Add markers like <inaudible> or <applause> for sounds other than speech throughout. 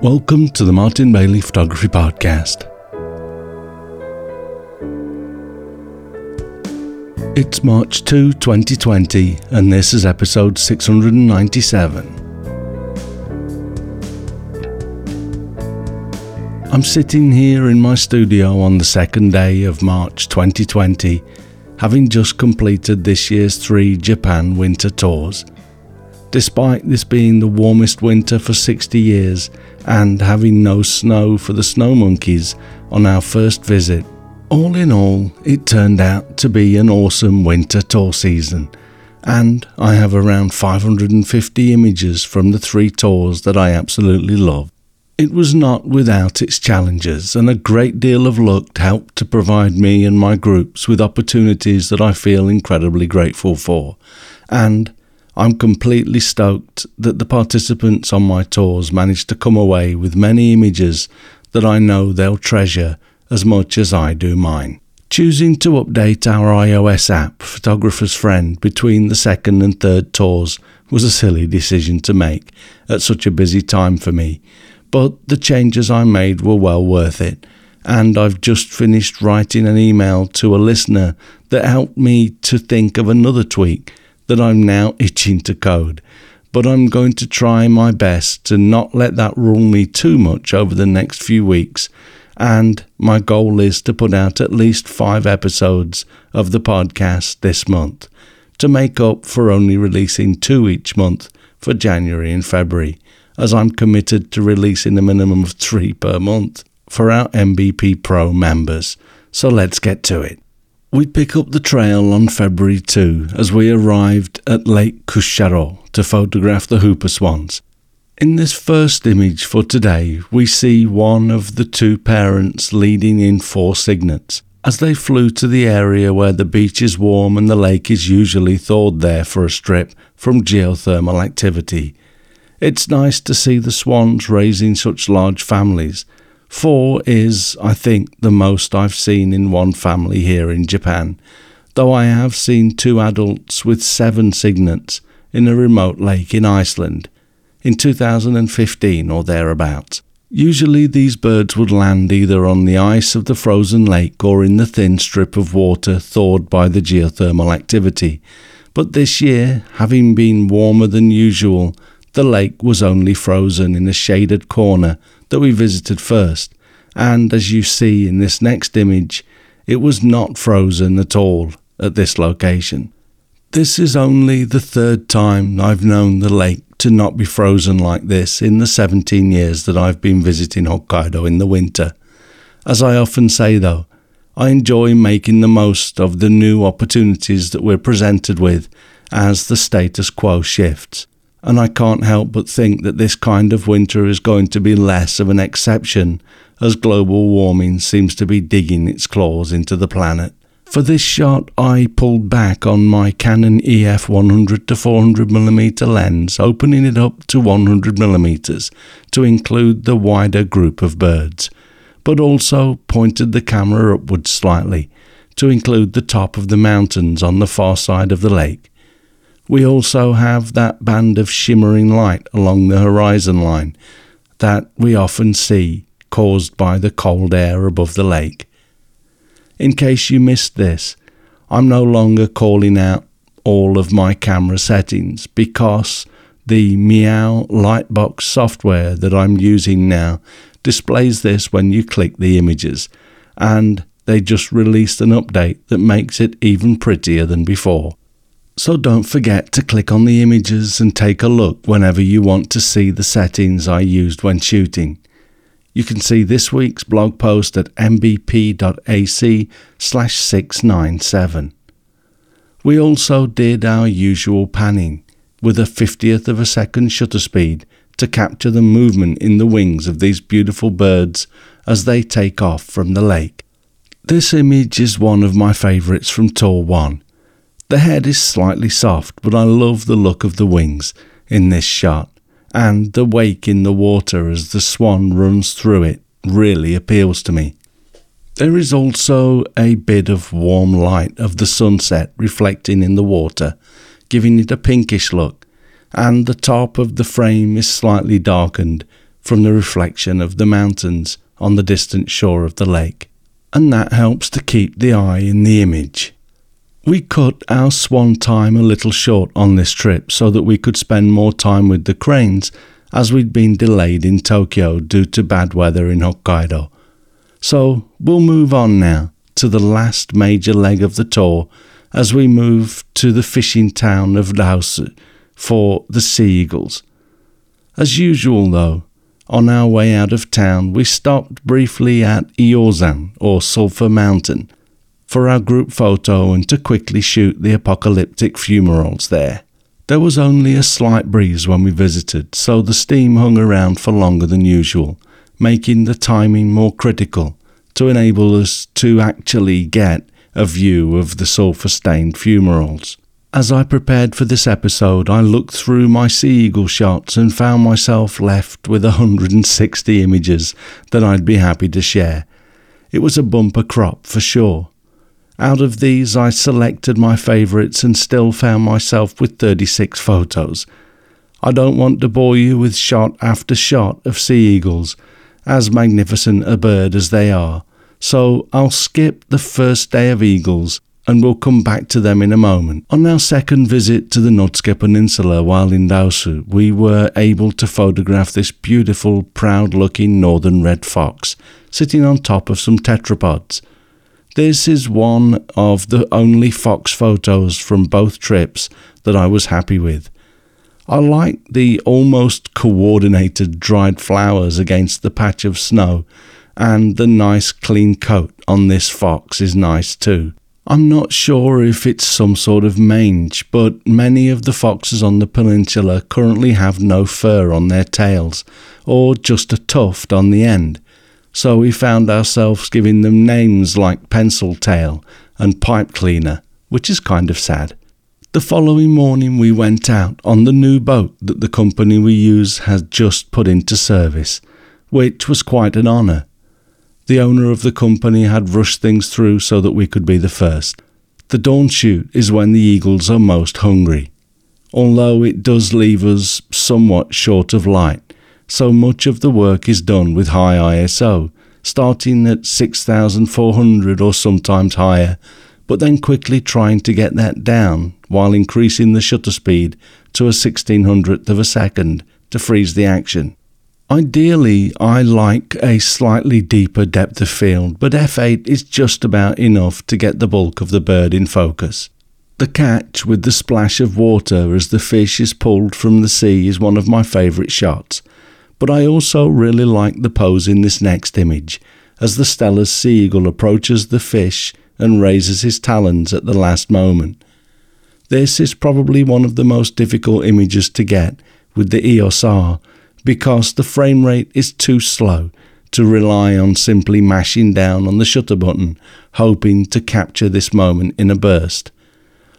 Welcome to the Martin Bailey Photography Podcast. It's March 2, 2020, and this is episode 697. I'm sitting here in my studio on the second day of March 2020, having just completed this year's three Japan winter tours. Despite this being the warmest winter for 60 years, and having no snow for the snow monkeys on our first visit. All in all, it turned out to be an awesome winter tour season, and I have around 550 images from the three tours that I absolutely love. It was not without its challenges, and a great deal of luck helped to provide me and my groups with opportunities that I feel incredibly grateful for. And I'm completely stoked that the participants on my tours managed to come away with many images that I know they'll treasure as much as I do mine. Choosing to update our iOS app, Photographer's Friend, between the second and third tours was a silly decision to make at such a busy time for me, but the changes I made were well worth it, and I've just finished writing an email to a listener that helped me to think of another tweak that I'm now <laughs> itching to code, but I'm going to try my best to not let that rule me too much over the next few weeks. And my goal is to put out at least five episodes of the podcast this month to make up for only releasing two each month for January and February, as I'm committed to releasing a minimum of three per month for our MBP Pro members. So let's get to it. We pick up the trail on February 2 as we arrived at Lake Kussharo to photograph the Whooper swans. In this first image for today, we see one of the two parents leading in four cygnets as they flew to the area where the beach is warm and the lake is usually thawed there for a strip from geothermal activity. It's nice to see the swans raising such large families Four is, I think, the most I've seen in one family here in Japan, though I have seen two adults with seven cygnets in a remote lake in Iceland in 2015 or thereabouts. Usually these birds would land either on the ice of the frozen lake or in the thin strip of water thawed by the geothermal activity. But this year, having been warmer than usual, the lake was only frozen in a shaded corner that we visited first, and as you see in this next image, it was not frozen at all at this location. This is only the third time I've known the lake to not be frozen like this in the 17 years that I've been visiting Hokkaido in the winter. As I often say though, I enjoy making the most of the new opportunities that we're presented with as the status quo shifts and I can't help but think that this kind of winter is going to be less of an exception as global warming seems to be digging its claws into the planet. For this shot, I pulled back on my Canon EF 100 to 400mm lens, opening it up to 100mm to include the wider group of birds, but also pointed the camera upwards slightly to include the top of the mountains on the far side of the lake we also have that band of shimmering light along the horizon line that we often see caused by the cold air above the lake. In case you missed this, I'm no longer calling out all of my camera settings because the Meow Lightbox software that I'm using now displays this when you click the images, and they just released an update that makes it even prettier than before. So don't forget to click on the images and take a look whenever you want to see the settings I used when shooting. You can see this week's blog post at mbp.ac slash 697. We also did our usual panning with a 50th of a second shutter speed to capture the movement in the wings of these beautiful birds as they take off from the lake. This image is one of my favourites from Tour 1 the head is slightly soft, but I love the look of the wings in this shot, and the wake in the water as the swan runs through it really appeals to me. There is also a bit of warm light of the sunset reflecting in the water, giving it a pinkish look, and the top of the frame is slightly darkened from the reflection of the mountains on the distant shore of the lake, and that helps to keep the eye in the image. We cut our swan time a little short on this trip so that we could spend more time with the cranes as we'd been delayed in Tokyo due to bad weather in Hokkaido. So we'll move on now to the last major leg of the tour as we move to the fishing town of Rausu for the sea eagles. As usual, though, on our way out of town, we stopped briefly at Iozan, or Sulphur Mountain, for our group photo and to quickly shoot the apocalyptic fumaroles there. There was only a slight breeze when we visited, so the steam hung around for longer than usual, making the timing more critical to enable us to actually get a view of the sulphur stained fumaroles. As I prepared for this episode, I looked through my Sea Eagle shots and found myself left with 160 images that I'd be happy to share. It was a bumper crop for sure. Out of these, I selected my favourites and still found myself with 36 photos. I don't want to bore you with shot after shot of sea eagles, as magnificent a bird as they are, so I'll skip the first day of eagles and we'll come back to them in a moment. On our second visit to the Notsuke Peninsula while in Rausu, we were able to photograph this beautiful, proud looking northern red fox sitting on top of some tetrapods. This is one of the only fox photos from both trips that I was happy with. I like the almost coordinated dried flowers against the patch of snow, and the nice clean coat on this fox is nice too. I'm not sure if it's some sort of mange, but many of the foxes on the peninsula currently have no fur on their tails, or just a tuft on the end so we found ourselves giving them names like Pencil Tail and Pipe Cleaner, which is kind of sad. The following morning, we went out on the new boat that the company we use had just put into service, which was quite an honour. The owner of the company had rushed things through so that we could be the first. The dawn shoot is when the eagles are most hungry, although it does leave us somewhat short of light so much of the work is done with high ISO, starting at 6400 or sometimes higher, but then quickly trying to get that down while increasing the shutter speed to a 1600th of a second to freeze the action. Ideally, I like a slightly deeper depth of field, but f8 is just about enough to get the bulk of the bird in focus. The catch with the splash of water as the fish is pulled from the sea is one of my favourite shots, but I also really like the pose in this next image, as the Steller's sea eagle approaches the fish and raises his talons at the last moment. This is probably one of the most difficult images to get with the EOS R because the frame rate is too slow to rely on simply mashing down on the shutter button, hoping to capture this moment in a burst.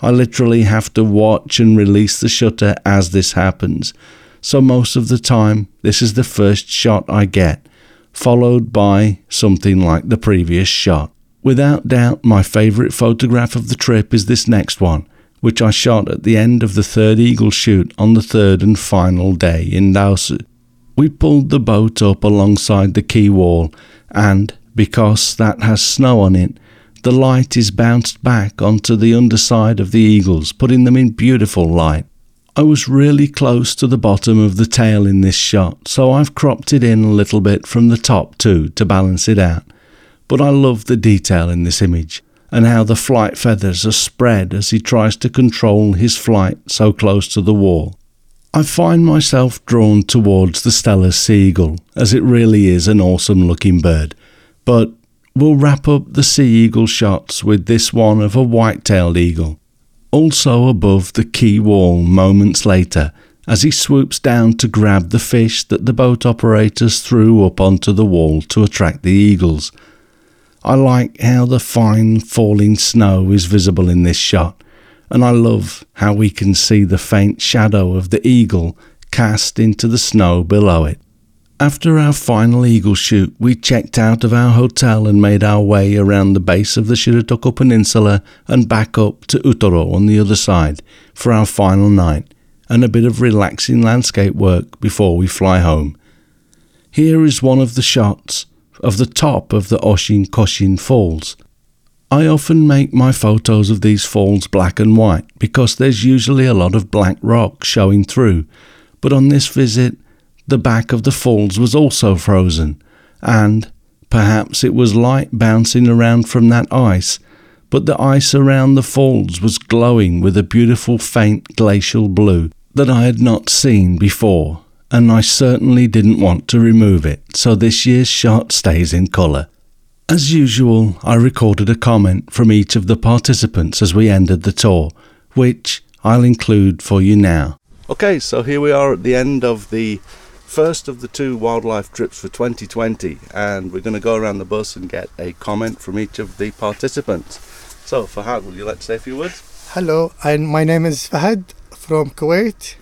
I literally have to watch and release the shutter as this happens, so most of the time this is the first shot I get, followed by something like the previous shot. Without doubt, my favourite photograph of the trip is this next one, which I shot at the end of the third eagle shoot on the third and final day in Rausu. We pulled the boat up alongside the quay wall, and because that has snow on it, the light is bounced back onto the underside of the eagles, putting them in beautiful light. I was really close to the bottom of the tail in this shot, so I've cropped it in a little bit from the top too to balance it out. But I love the detail in this image and how the flight feathers are spread as he tries to control his flight so close to the wall. I find myself drawn towards the Steller sea eagle, as it really is an awesome looking bird. But we'll wrap up the sea eagle shots with this one of a white tailed eagle also above the quay wall moments later as he swoops down to grab the fish that the boat operators threw up onto the wall to attract the eagles. I like how the fine falling snow is visible in this shot, and I love how we can see the faint shadow of the eagle cast into the snow below it. After our final eagle shoot, we checked out of our hotel and made our way around the base of the Shiretoko Peninsula and back up to Utoro on the other side for our final night and a bit of relaxing landscape work before we fly home. Here is one of the shots of the top of the Oshin Koshin Falls. I often make my photos of these falls black and white because there's usually a lot of black rock showing through, but on this visit, the back of the falls was also frozen, and perhaps it was light bouncing around from that ice, but the ice around the falls was glowing with a beautiful faint glacial blue that I had not seen before and I certainly didn't want to remove it, so this year's shot stays in colour. As usual, I recorded a comment from each of the participants as we ended the tour, which I'll include for you now. Okay, so here we are at the end of the first of the two wildlife trips for 2020, and we're going to go around the bus and get a comment from each of the participants. So, Fahad, would you like to say a few words? Hello, and my name is Fahad from Kuwait.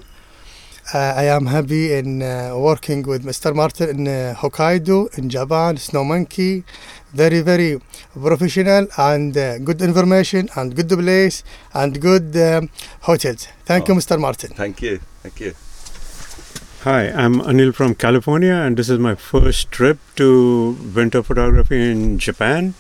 Uh, I am happy in uh, working with Mr. Martin in uh, Hokkaido, in Japan, Snow Monkey. Very, very professional and uh, good information and good place and good um, hotels. Thank Oh. you, Mr. Martin. Thank you. Thank you. Hi, I'm Anil from California, and this is my first trip to winter photography in Japan.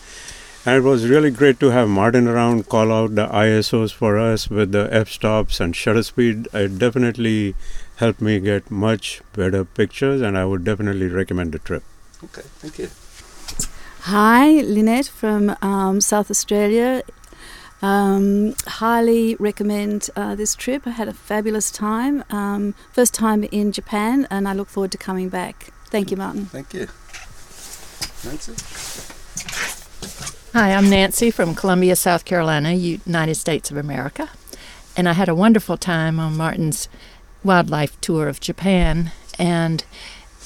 And it was really great to have Martin around, call out the ISOs for us with the f stops and shutter speed. It definitely helped me get much better pictures, and I would definitely recommend the trip. Okay, thank you. Hi, Lynette from um, South Australia. Um, highly recommend uh, this trip. I had a fabulous time. Um, first time in Japan, and I look forward to coming back. Thank you, Martin. Thank you. Nancy? Hi, I'm Nancy from Columbia, South Carolina, United States of America. And I had a wonderful time on Martin's wildlife tour of Japan. And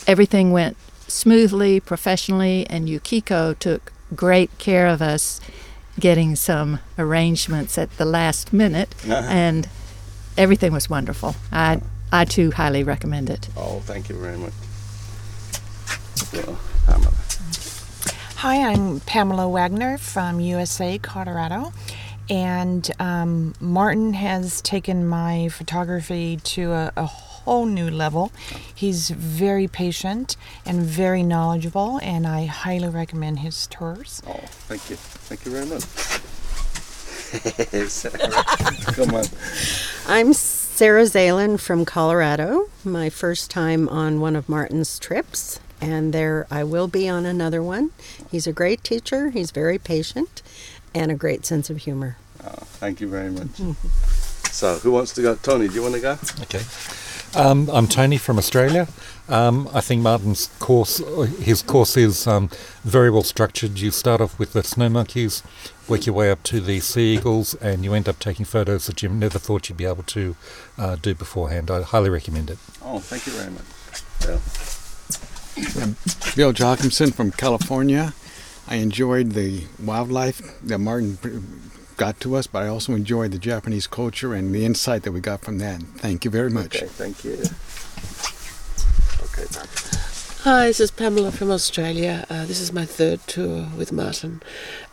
everything went smoothly, professionally, and Yukiko took great care of us getting some arrangements at the last minute. And everything was wonderful. I, I too highly recommend it. Oh, thank you very much. So, Pamela. Hi, I'm Pamela Wagner from USA, Colorado. And um, Martin has taken my photography to a, a whole new level. He's very patient and very knowledgeable, and I highly recommend his tours. Oh, thank you. Thank you very much. <laughs> Come on. I'm Sarah Zalen from Colorado. My first time on one of Martin's trips, and there I will be on another one. He's a great teacher, he's very patient, and a great sense of humor. Oh, thank you very much. so, who wants to go? Tony, do you want to go? Okay. Um, I'm Tony from Australia. Um, I think Martin's course, his course is um, very well structured. You start off with the snow monkeys, work your way up to the sea eagles, and you end up taking photos that you never thought you'd be able to uh, do beforehand. I highly recommend it. Oh, thank you very much. Bill. Bill Jochimson from California. I enjoyed the wildlife that Martin pr- got to us, but I also enjoyed the Japanese culture and the insight that we got from that. Thank you very much. Okay, thank you. Okay, Pam. Hi, this is Pamela from Australia. Uh, this is my third tour with Martin,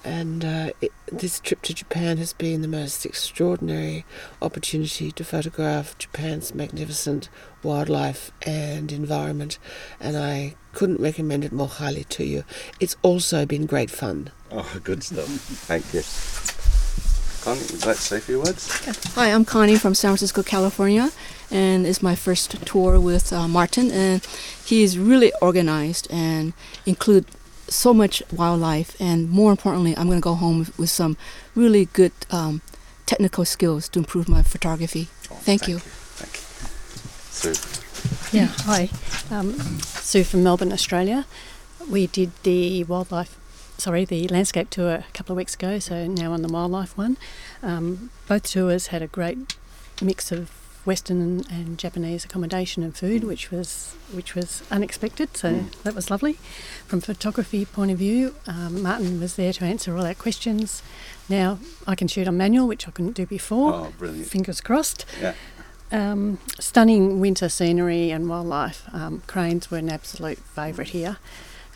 and uh, it, this trip to Japan has been the most extraordinary opportunity to photograph Japan's magnificent wildlife and environment, and I couldn't recommend it more highly to you. It's also been great fun. Oh, good stuff. Thank you. Connie, would you like to say a few words? Hi, I'm Connie from San Francisco, California, and it's my first tour with uh, Martin. And he is really organized and include so much wildlife. And more importantly, I'm going to go home with, with some really good um, technical skills to improve my photography. thank, you. Thank you. Sue. Yeah, hi. Um, Sue from Melbourne, Australia. We did the wildlife, sorry, the landscape tour a couple of weeks ago, so now on the wildlife one. Um, both tours had a great mix of Western and, Japanese accommodation and food, which was which was unexpected. So that was lovely. From photography point of view, um, Martin was there to answer all our questions. Now I can shoot on manual, which I couldn't do before. Oh, brilliant. Fingers crossed. Yeah. Um, stunning winter scenery and wildlife. Um, cranes were an absolute favourite here.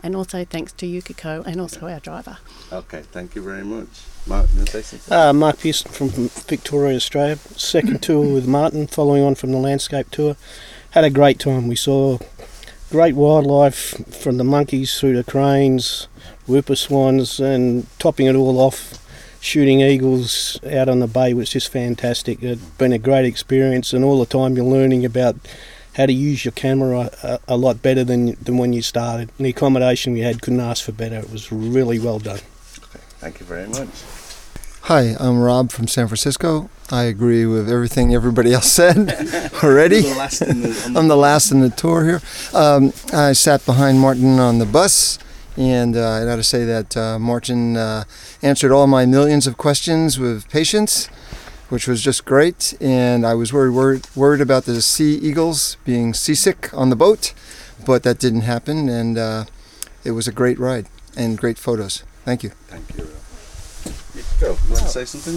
And also thanks to Yukiko and also our driver. Okay, thank you very much. Mark, you want to say something? Uh, Mark Pearson from Victoria, Australia. Second tour with Martin, following on from the landscape tour. Had a great time. We saw great wildlife from the monkeys through the cranes, whooper swans, and topping it all off, shooting eagles out on the bay was just fantastic. It's been a great experience, and all the time you're learning about how to use your camera a, a lot better than than when you started. And the accommodation we had couldn't ask for better. It was really well done. Okay, Thank you very much. Hi, I'm Rob from San Francisco. I agree with everything everybody else said <laughs> already. The last in the- on the- I'm the last in the tour here. Um, I sat behind Martin on the bus, and uh, I got to say that uh, Martin uh, answered all my millions of questions with patience, which was just great. And I was worried, worried, worried about the sea eagles being seasick on the boat, but that didn't happen, and uh, it was a great ride and great photos. Thank you. Thank you. Go. You want to say something?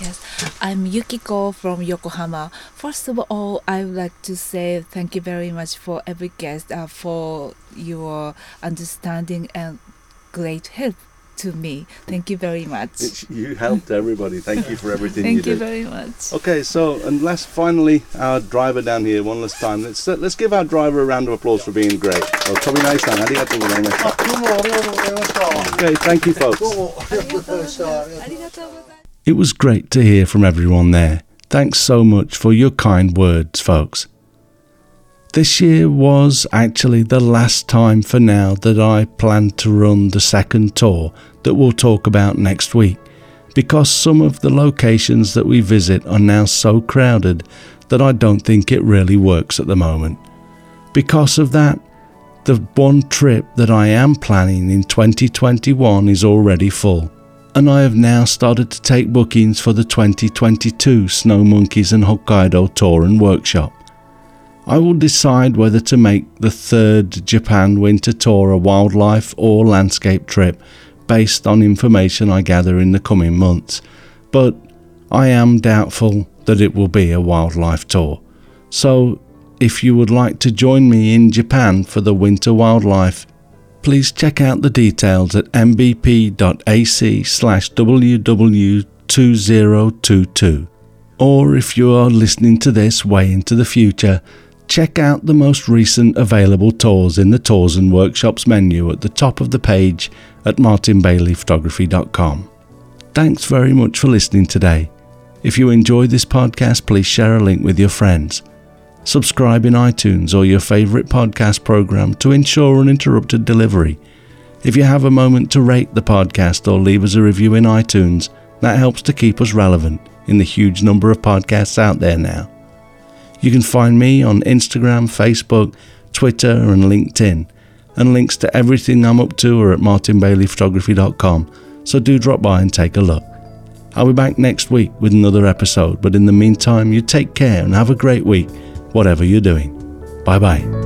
Yes, I'm Yukiko from Yokohama. First of all, I would like to say thank you very much for every guest uh, for your understanding and great help to me. Thank you very much. It's, you helped everybody. Thank you for everything you <laughs> did. Thank you you did. very much. Okay, so and last, finally, our driver down here, one last time. Let's uh, let's give our driver a round of applause for being great. Oh, Toby nice man. Arigatou gozaimasu. Okay, thank you, folks. It was great to hear from everyone there. Thanks so much for your kind words, folks. This year was actually the last time for now that I plan to run the second tour that we'll talk about next week because some of the locations that we visit are now so crowded that I don't think it really works at the moment. Because of that, the one trip that I am planning in 2021 is already full, and I have now started to take bookings for the 2022 Snow Monkeys and Hokkaido tour and workshop. I will decide whether to make the third Japan winter tour a wildlife or landscape trip based on information I gather in the coming months, but I am doubtful that it will be a wildlife tour. So, if you would like to join me in Japan for the winter wildlife, please check out the details at mbp.ac slash ww2022. Or if you are listening to this way into the future, check out the most recent available tours in the Tours and Workshops menu at the top of the page at martinbaileyphotography.com. Thanks very much for listening today. If you enjoyed this podcast, please share a link with your friends. Subscribe in iTunes or your favourite podcast program to ensure uninterrupted delivery. If you have a moment to rate the podcast or leave us a review in iTunes, that helps to keep us relevant in the huge number of podcasts out there now. You can find me on Instagram, Facebook, Twitter, and LinkedIn, and links to everything I'm up to are at martinbaileyphotography.com, so do drop by and take a look. I'll be back next week with another episode, but in the meantime, you take care and have a great week, whatever you're doing. Bye bye.